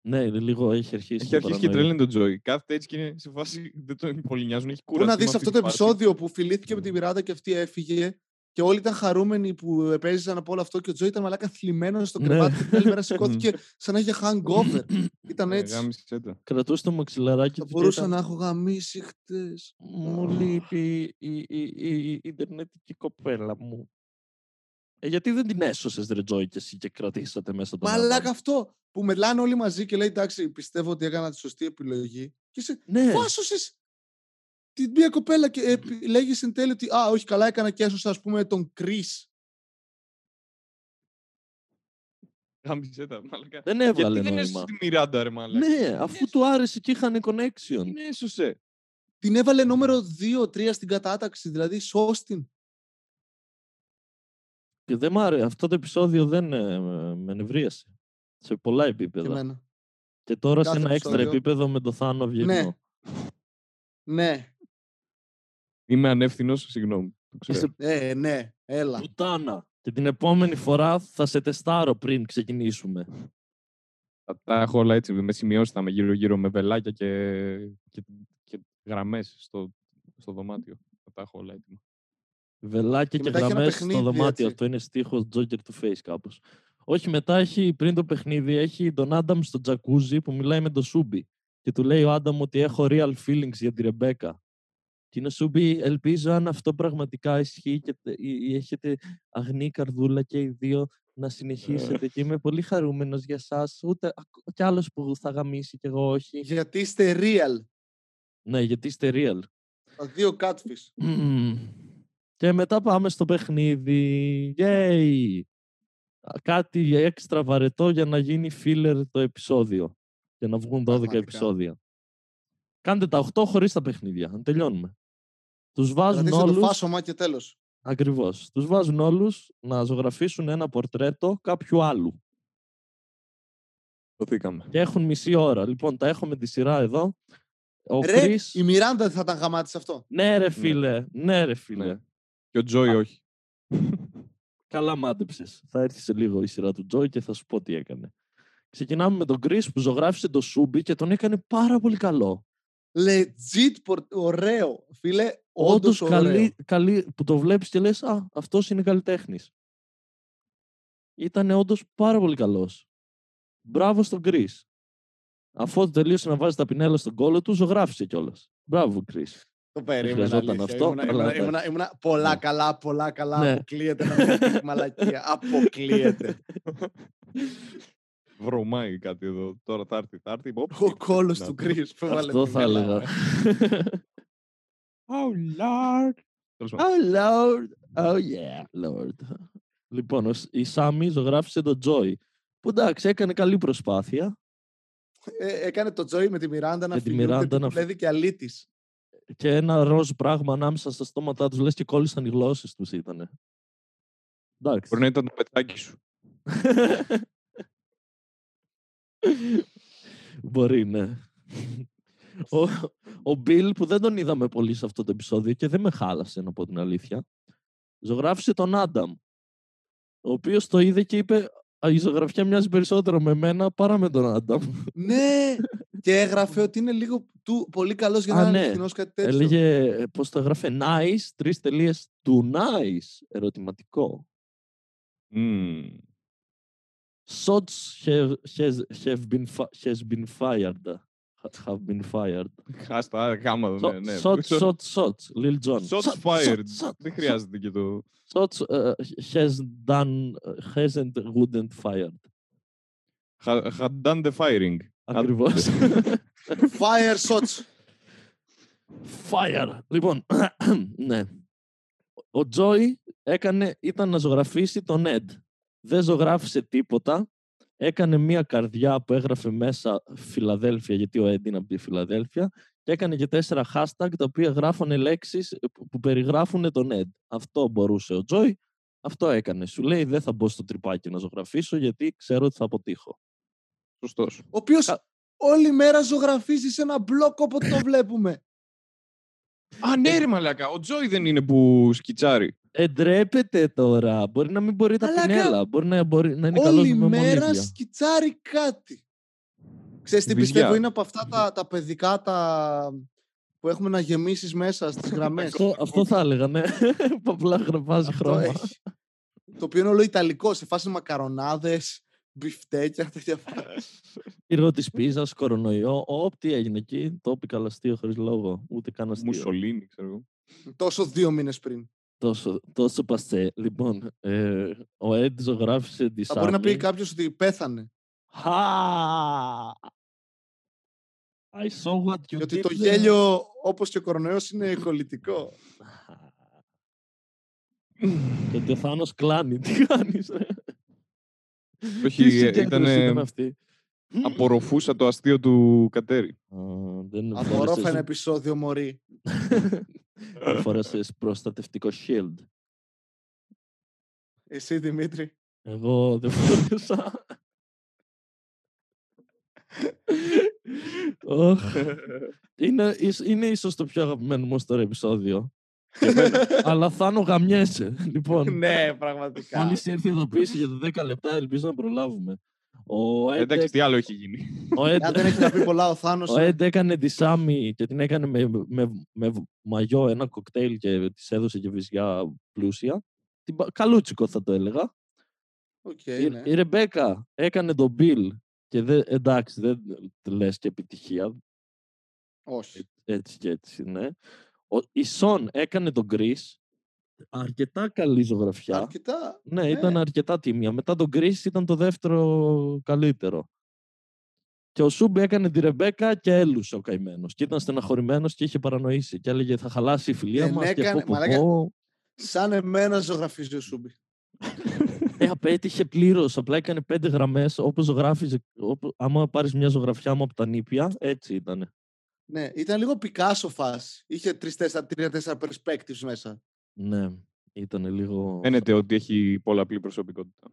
Ναι, λίγο έχει αρχίσει.
Έχει
το
αρχίσει και
παρανοεί.
τρελαίνεται ο Τζόι. Κάθεται έτσι και είναι σε φάση δεν τον πολύ νοιάζουν. Έχει
Πού
κουραστεί.
να
με
δεις
αυτή
αυτό το
τη φάση.
επεισόδιο που φιλήθηκε με τη Μιράντα και αυτή έφυγε και όλοι ήταν χαρούμενοι που επέζησαν από όλο αυτό και ο Τζόι ήταν μαλάκα θλιμμένος στο
Ναι.
κρεβάτι και την άλλη μέρα σηκώθηκε σαν να είχε hangover. ήταν
Ε,
έτσι.
γάμισέτα.
Κρατούσε το μαξιλαράκι
Θα
του. και
μπορούσα
ήταν,
να έχω γαμίσει χτες.
Μου λείπει η, η, η, η Ιντερνετική κοπέλα μου. Ε, γιατί δεν την έσωσες ρε Τζόι και εσύ και κρατήσατε μέσα τον
Μαλάκα
Άνταμ.
αυτό που μιλάνε όλοι μαζί και λέει εντάξει πιστεύω ότι έκανα τη σωστή επιλογή και εσύ
Ναι,
φάσωσες την μία κοπέλα και επι- λέγεις εν τέλει ότι α όχι καλά έκανα και έσωσα ας πούμε τον Κρίς.
Γάμισέτα, μαλάκα.
δεν
Γιατί
έβγαλε
δεν
νόημα.
έσωσε τη Μιράντα, ρε μαλάκα.
Ναι, αφού του άρεσε και είχαν connection.
Την έσωσε.
Την έβαλε νούμερο 2-3 στην κατάταξη, δηλαδή σώστην.
Και δεν μ' άρεσε. Αυτό το επεισόδιο δεν ε, με νευρίασε. Σε πολλά
Και
επίπεδα.
εμένα.
Και τώρα σε
Κάθε
ένα έξτρα
επεισόδιο.
επίπεδο με το Θάνο Αυγερινό.
Ναι. Ναι,
Είμαι ανεύθυνος, συγγνώμη. Το ξέρω.
ε, ναι, έλα.
Πουτάνα. Και την επόμενη φορά θα σε τεστάρω πριν ξεκινήσουμε.
Θα τα έχω όλα έτσι. Με σημειώσει θα είμαι γύρω-γύρω με βελάκια και, και, και γραμμές στο, στο δωμάτιο. Θα τα έχω όλα έτοιμα.
Βελάκια
Και
και,
μετά έχει ένα
γραμμές στο
παιχνίδι,
δωμάτιο.
έτσι.
Αυτό είναι στίχος Joker to Face κάπως. Όχι, μετά έχει, πριν το παιχνίδι, έχει τον Άνταμ στο τζακούζι που μιλάει με τον Σούμπι. Και του λέει ο Άνταμ ότι έχω real feelings για τη Ρεμπέκα. Και είναι ο Σούμπι, ελπίζω αν αυτό πραγματικά ισχύει και τε- ή- ή έχετε αγνή καρδούλα και οι δύο να συνεχίσετε. και είμαι πολύ χαρούμενος για σας. Ούτε ακ- κι άλλος που θα γαμίσει κι εγώ όχι.
Γιατί είστε real.
Ναι, γιατί είστε real.
Τα δύο catfish.
Μμμ. Και μετά πάμε στο παιχνίδι. Yay! Α, Κάτι έξτρα βαρετό για να γίνει filler το επεισόδιο. Και να βγουν 12
Πραγματικά.
επεισόδια. Κάντε τα 8 χωρίς τα παιχνίδια. Να τελειώνουμε. Τους βάζουν
Δηλαδή το
όλους...
φάσομα και τέλος.
Ακριβώς. Τους βάζουν όλους να ζωγραφίσουν ένα πορτρέτο κάποιου άλλου.
Σωθήκαμε.
Και έχουν μισή ώρα. Λοιπόν, τα έχω με τη σειρά εδώ. Ο
Ρε,
Chris...
η Μιράντα δεν θα ήταν γαμάτη σε αυτό.
Ναι ρε φίλε. Ναι ρε φίλε.
Ναι. Και ο Τζόι όχι.
Καλά μάντεψες. Θα έρθει σε λίγο η σειρά του Τζόι και θα σου πω τι έκανε. Ξεκινάμε με τον Chris που ζωγράφισε το Σούμπι και τον έκανε πάρα πολύ καλό.
Legit, πορ- ωραίο. Φίλε,
Όντως
όντως
καλή,
ωραίο.
καλή, που το βλέπεις και λες «Α, αυτός είναι καλλιτέχνης». Ήταν όντως πάρα πολύ καλός. Μπράβο στον Chris. Αφού τελείωσε να βάζει τα πινέλα στον κόλλο του, ζωγράφισε κιόλας. Μπράβο, Chris.
Το περίμενα.
χρειαζόταν
αλήθεια.
αυτό,
Ήμουνα,
αλλά
ήμουνα,
εντάξει.
ήμουνα, ήμουνα πολλά
Ναι.
καλά, πολλά καλά.
Ναι.
Αποκλείεται να μην πει μαλακία. Αποκλείεται.
Βρωμάει κάτι εδώ. Τώρα θα έρθει. Θα έρθει. Οπ,
Ο κόλος
να
του
το-
Chris που έβαλε
Αυτό
τη
θα
μέλα,
έλεγα.
ρε.
Oh Lord. Τέλος πάντων.
Oh Lord, oh yeah, Lord. Λοιπόν, ο Σ- η Σάμι ζωγράφισε τον Τζόι. Που εντάξει, έκανε καλή προσπάθεια
Ε, έκανε το Τζόι με τη Μιράντα να
Με τη
φιλιούνται
Μιράντα να
τύπου Λέδη και αλήτης.
Και ένα ροζ πράγμα ανάμεσα στα στόματά τους, λες και κόλλησαν οι γλώσσες τους ήτανε. Εντάξει.
Μπορεί να ήταν το πετάκι σου.
Μπορεί, ναι. Ο, ο Μπιλ που δεν τον είδαμε πολύ σε αυτό το επεισόδιο και δεν με χάλασε να πω την αλήθεια, ζωγράφισε τον Άνταμ, ο οποίος το είδε και είπε «Α, η ζωγραφιά μοιάζει περισσότερο με μένα παρά με τον Άνταμ.
ναι! Και έγραφε ότι είναι λίγο του, πολύ καλός για
Α,
να είναι
ναι.
αληθινός κάτι τέτοιο.
Έλεγε, ε, πώς το έγραφε, nice, τρεις τελείες, του nice, ερωτηματικό.
Μμμ.
Shots have, has, have been, fi- has been fired. Ha- Have been fired.
Χάστα, γάμα εδώ,
So-
ναι, ναι.
Shots, shots, shots. Lil Jon.
Shots
Shot,
fired.
shot, shot,
Δεν
shot.
χρειάζεται και το...
Shots uh, has done, uh, hasn't, wouldn't fired.
Ha- Had done the firing.
Ακριβώς.
Fire shots.
Fire. Λοιπόν, ναι. Ο Τζόι έκανε, ήταν να ζωγραφίσει τον Ed. Δεν ζωγράφισε τίποτα. Έκανε μία καρδιά που έγραφε μέσα Φιλαδέλφια, γιατί ο Ed είναι από τη Φιλαδέλφια, και έκανε και τέσσερα hashtag τα οποία γράφανε λέξεις που- που περιγράφουν τον Ed. Αυτό μπορούσε ο Τζόι, αυτό έκανε. Σου λέει δεν θα μπω στο τρυπάκι να ζωγραφίσω γιατί ξέρω ότι θα αποτύχω.
Σωστός.
Ο οποίος
Κα-
όλη μέρα ζωγραφίζει σε ένα μπλοκ όποτε το βλέπουμε.
Α, ναι ρε μαλάκα. Ο Τζόι δεν είναι που σκιτσάρει.
Εντρέπεται τώρα. Μπορεί να μην μπορεί τα
Μαλάκα,
πινέλα. Μπορεί να, μπορεί, να είναι καλός
όλη
με
μέρα
μολύβια.
σκιτσάρει κάτι. Ξέρεις τι
Βυζιά.
πιστεύω είναι από αυτά τα, τα παιδικά τα... που έχουμε να γεμίσεις μέσα στις γραμμές.
Αυτό, αυτό θα έλεγα, ναι. Που απλά γραβάζει
Αυτό
χρώμα.
έχει. Το οποίο είναι όλο ιταλικό, σε φάση μακαρονάδες, μπιφτέκια, τέτοια πράγματα.
Πύργο της πίζας, κορονοϊό. Ω, τι έγινε εκεί. Το είπε καλά αστείο χωρίς λόγο. Ούτε καν αστείο.
Μουσολίνη, ξέρω εγώ.
Τόσο δύο μήνες πριν.
Τόσο, τόσο πασέ. Λοιπόν, ε, ο Έντ ζωγράφησε τη
Θα μπορεί να πει
Σάμι.
κάποιος ότι πέθανε.
Χα! I saw what you
Γιατί
did
το
there.
γέλιο, όπως και ο κορονοϊός, είναι κολλητικό.
Και ότι ο Θάνος κλάνει. Τι κάνεις, ρε;
Όχι,
Τι
ε,
συγκέντρωση
ήτανε-
ήταν αυτή;
Απορροφούσα το αστείο του Κατέρι.
Α, δεν
Απορρόφα
φόρεσες-
ένα επεισόδιο, μωρή.
δεν φόρεσες προστατευτικό shield.
Εσύ, Δημήτρη.
Εγώ δεν φόρεσα. Οχ. είναι, ίσ- είναι ίσως το πιο αγαπημένο μου τώρα επεισόδιο. Αλλά Θάνο γαμιέσαι. Λοιπόν,
ναι, πραγματικά.
μόλις έρθει η ειδοποίηση για τα 10 λεπτά, ελπίζω να προλάβουμε. Ο Ed,
Εντάξει, τι άλλο έχει γίνει.
ο Ed-
Αν δεν έχει να πει πολλά ο Θάνος,
ο Ed έκανε τη Σάμι και την έκανε με, με, με μαγιό ένα κοκτέιλ και της έδωσε και βυζιά πλούσια. Την, πα- καλούτσικο θα το έλεγα.
οκ,
η,
ναι.
η Ρεμπέκα έκανε τον Bill και δεν, εντάξει δεν λες και επιτυχία
Όχι.
έτσι και έτσι ναι. Ο, η Σον έκανε τον Chris αρκετά καλή ζωγραφιά
Αρκετά.
ναι, ήταν αρκετά τίμια μετά τον Chris ήταν το δεύτερο καλύτερο Και ο Σούμπι έκανε τη Ρεμπέκα και έλουσε ο καημένος. Και ήταν στεναχωρημένος και είχε παρανοήσει. Και έλεγε θα χαλάσει η φιλία
Δεν
μας. Και
έκανε-
πω, πω,
μαλάκα.
πω.
Σαν εμένα ζωγραφίζει ο Σούμπι.
Ε, απέτυχε πλήρως. Απλά έκανε πέντε γραμμές όπως ζωγράφιζε. Όπου, άμα πάρεις μια ζωγραφιά μου από τα νήπια, έτσι ήταν.
Ναι, ήταν λίγο Πικάσο φάση. Είχε τρία-τέσσερα perspectives μέσα.
Ναι, ήταν λίγο.
Φαίνεται ότι έχει πολλαπλή προσωπικότητα.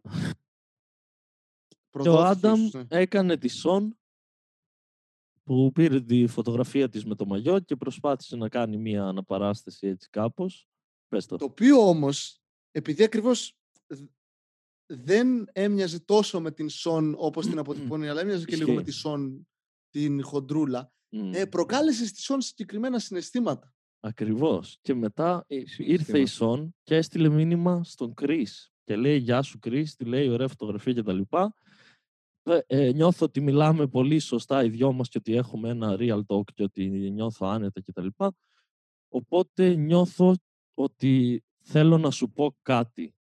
Και ο
Προδόθηκες
Άνταμ
ίσως, ναι.
έκανε τη Σον που πήρε τη φωτογραφία της με το μαγιό και προσπάθησε να κάνει μία αναπαράσταση έτσι κάπως. Πες το.
Το οποίο όμως, επειδή ακριβώς δ- δεν έμοιαζε τόσο με την Σον όπως την αποτυπώνει, αλλά έμοιαζε και λίγο με
Ισχύει.
τη Σον την χοντρούλα,
Μμ.
ε, προκάλεσε στη Σον συγκεκριμένα συναισθήματα.
Ακριβώς. Και μετά ε, ήρθε η
Συναισθήματα.
Σον και έστειλε μήνυμα στον Κρίς. Και λέει «Γεια σου Κρίς», τη λέει «Ωραία φωτογραφία» και τα λοιπά. Ε, ε, νιώθω ότι μιλάμε πολύ σωστά οι δυο μας και ότι έχουμε ένα real talk και ότι νιώθω άνετα και τα λοιπά. Οπότε νιώθω ότι θέλω να σου πω κάτι.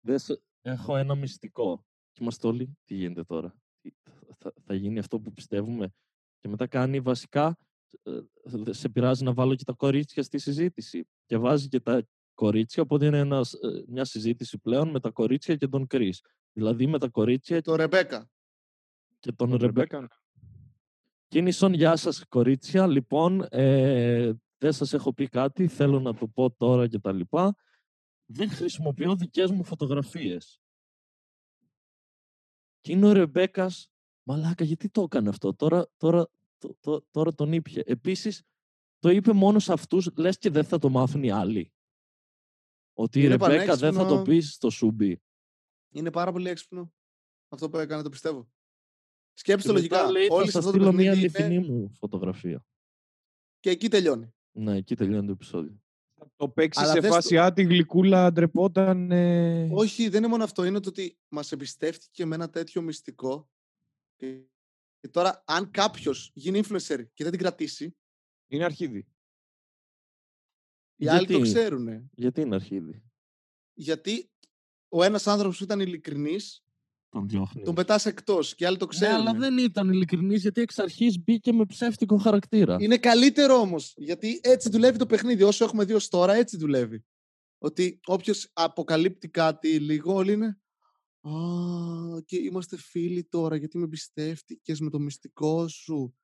Δεν σε- Έχω ένα μυστικό. Και είμαστε όλοι, τι γίνεται τώρα; Τι- Θα, θα γίνει αυτό που πιστεύουμε; Και μετά κάνει βασικά, ε, δε- σε πειράζει να βάλω και τα κορίτσια στη συζήτηση. Και βάζει και τα κορίτσια, οπότε είναι ένας, ε, μια συζήτηση πλέον με τα κορίτσια και τον Κρίς. Δηλαδή με τα κορίτσια
Το Ρεμπέκα.
και τον
Τον
Ρεμπέκα.
Ρεμπέκα.
Κίνησον, γεια σας κορίτσια. Λοιπόν, ε, δεν σας έχω πει κάτι, θέλω να το πω τώρα και τα λοιπά. Δεν χρησιμοποιώ δικές μου φωτογραφίες. Και είναι ο Ρεμπέκας, μαλάκα, γιατί το έκανε αυτό, τώρα, τώρα, το- το- τώρα τον ήπια. Επίσης, το είπε μόνος σε αυτούς, λες και δεν θα το μάθουν οι άλλοι. Ότι η
Είναι
Ρεμπέκα δεν θα το
πανέξυπνο.
πεις στο Σούμπι.
Είναι πάρα πολύ έξυπνο αυτό που έκανε, το πιστεύω. Σκέψτε
Και
το
μετά
λογικά.
λέει,
Όλοι
θα
σε
σας
αυτό το
στείλω μια
παιχνίδι είναι...
αληθινή μου φωτογραφία.
και εκεί τελειώνει.
Ναι, εκεί τελειώνει το επεισόδιο.
Θα το παίξεις
Αλλά
σε
δες
φάση άτι γλυκούλα ντρεπόταν. ε,
Όχι, δεν είναι μόνο αυτό. Είναι το ότι μας εμπιστεύτηκε με ένα τέτοιο μυστικό. Και, και τώρα, αν κάποιος γίνει influencer και δεν την κρατήσει,
Είναι αρχίδι.
οι άλλοι το
Γιατί;
ξέρουν.
Γιατί είναι αρχίδι;
Γιατί ο ένας άνθρωπος που ήταν ειλικρινής,
Τον διώχνει.
τον πετάς εκτός και οι άλλοι το
Ναι,
ξέρουν.
αλλά δεν ήταν ειλικρινής γιατί εξ αρχής μπήκε με ψεύτικο χαρακτήρα.
Είναι καλύτερο όμως. Γιατί έτσι δουλεύει το παιχνίδι. Όσο έχουμε δει ως τώρα, έτσι δουλεύει. Ότι όποιος αποκαλύπτει κάτι λίγο, όλοι είναι. Α, και είμαστε φίλοι τώρα γιατί με εμπιστεύτηκες με το μυστικό σου;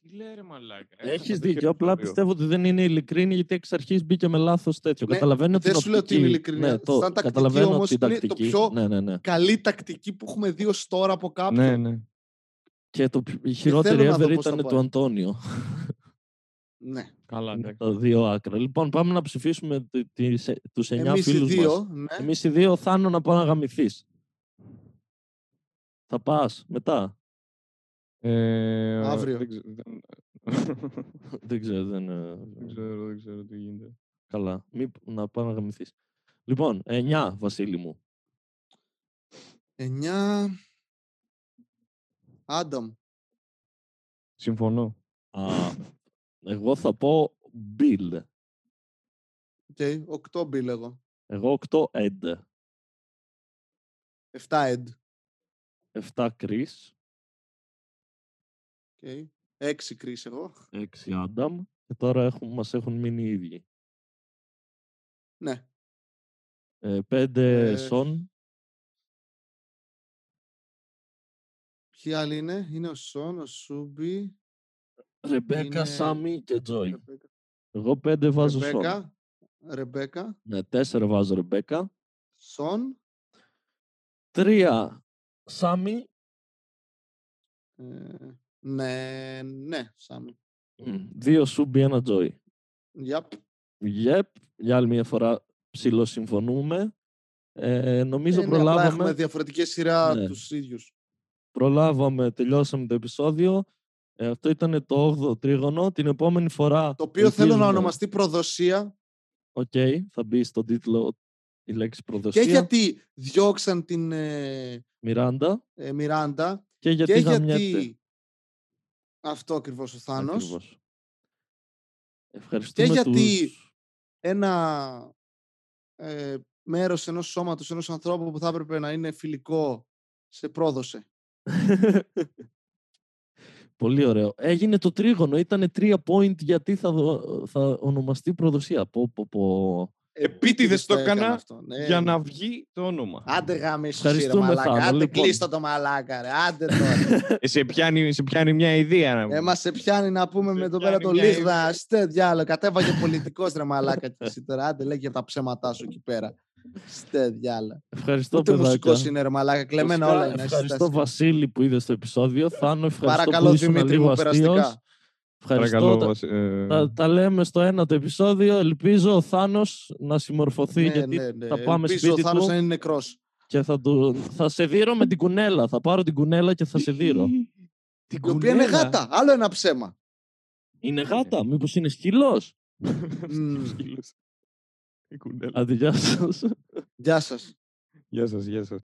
Τι λέει ρε μαλάκα.
Έχεις δίκιο. Απλά πιστεύω ότι δεν είναι ειλικρίνη γιατί εξ αρχής μπήκε με λάθος τέτοιο.
Ναι,
καταλαβαίνω την
δεν σου λέω ότι είναι
οπτική.
ειλικρινή.
Ναι, το,
Σαν τακτική
καταλαβαίνω
όμως
την
είναι το
τακτική.
πιο-
Ναι, ναι, ναι.
Καλή τακτική που έχουμε δει ως τώρα από κάποιον.
Ναι, ναι.
Και το, πιο- η χειρότερη
θέλω να δω
ever
πώς θα
ήταν του
πάει.
Αντώνιο.
ναι.
Καλά,
Με
εντάξει.
τα δύο άκρα. Λοιπόν, πάμε να ψηφίσουμε του τους εννιά
Εμείς οι
φίλους
δύο,
μας.
ναι.
Εμείς οι δύο, Θάνο, να πάω να γαμηθείς. Θα πας μετά.
Ε,
Αύριο.
Δεν ξέρω, δεν-
δεν ξέρω, δεν... ε,
δεν ξέρω, δεν ξέρω τι γίνεται.
Καλά. Μη, να πάω να γαμηθείς. Λοιπόν, 9, Βασίλη μου.
Εννιά. Άνταμ.
Συμφωνώ.
Α, εγώ θα πω Bill.
Οκ, οκτώ Bill εγώ.
Εγώ 8 Ed.
Εφτά Ed.
7 Chris.
Οκ. Έξι Chris εγώ.
6 Adam. Και τώρα έχουν, μας έχουν μείνει οι ίδιοι.
Ναι.
5
Ε,
Son.
Ποιοι άλλοι είναι; Είναι ο Σον, ο Σούμπι.
Ρεμπέκα,
είναι-
Σάμι και Τζόι.
Ρεμπέκα.
Εγώ 5 βάζω Son.
Ρεμπέκα. Ρεμπέκα.
Ναι, 4 βάζω Ρεμπέκα.
Σον.
3 Σάμι.
Ε, ναι, ναι, Σάμι.
2 Σούμπι, 1 Τζόι.
Yep.
Yep, για άλλη μια φορά ψηλοσυμφωνούμε. Ε, νομίζω
Ε, ναι, απλά
προλάβαμε,
έχουμε διαφορετική σειρά
Ναι.
τους ίδιους.
προλάβαμε, τελειώσαμε το επεισόδιο. Ε, αυτό ήταν το 8ο τρίγωνο. Την επόμενη φορά.
Το οποίο θέλω να
ελπίζουμε-
ονομαστεί προδοσία
Οκ, θα μπει στον τίτλο η λέξη προδοσία.
και γιατί διώξαν την ε,
Μιράντα
ε, Μιράντα
και γιατί
και
γαμιέται.
γιατί αυτό ακριβώς ο Θάνος
Ακριβώς. Ευχαριστούμε
γιατί
τους...
ένα ε, μέρος ενός σώματος, ενός ανθρώπου που θα έπρεπε να είναι φιλικό σε πρόδωσε.
Πολύ ωραίο. Έγινε το τρίγωνο. Ήταν τρία point γιατί θα, δω- θα ονομαστεί προδοσία. Πω, πω, πω.
Επίτηδες το έκανα
αυτό. Ναι.
για να βγει το όνομα.
Άντε γάμισου ρε
Ευχαριστούμε,
μαλάκα.
Θάνο.
Άντε
Λοιπόν.
κλείστο το μαλάκα ρε. Άντε τώρα.
Ε, σε, πιάνει, σε πιάνει μια ιδέα. να-
ε, μας σε πιάνει να πούμε
Σε
με εδώ πέρα
πιάνει
το
μια
λίγδα.
ιδέα.
Στε διάλο. Κατέβαγε πολιτικός ρε μαλάκα και εσύ τώρα. Άντε λέγε για τα ψέματά σου εκεί πέρα. Στε διάλο.
Ευχαριστώ,
Ούτε
παιδάκια.
μουσικός είναι ρε μαλάκα. Κλεμμένα
Φυσικά,
όλα είναι.
Ευχαριστώ,
Εσύ τα-
Βασίλη, που είδες το επεισόδιο. Θάνο, ευχαριστώ
Παρακαλώ
που ήσουν
Δημήτρη
λίγο
μου
αστείος.
Περαστικά.
Ευχαριστώ.
Παρακαλώ.
Τα,
Βασι- ε,
τα, τα λέμε στο ένα το επεισόδιο. Ελπίζω ο Θάνος να συμμορφωθεί
Ναι,
γιατί
ναι, ναι.
θα πάμε
Ελπίζω
σπίτι
ο Θάνος
του
να είναι νεκρός.
και θα, του, θα σε δείρω με την κουνέλα. Θα πάρω την κουνέλα και θα σε δείρω.
Την
Η οποία είναι
κουνέλα.
γάτα. Άλλο ένα ψέμα.
Είναι γάτα, μήπως είναι σκυλός.
Μμμ.
Σκύλος. Η κουνέλα.
Άντε, γεια σας.
Γεια σας.
Γεια σας, γεια σας.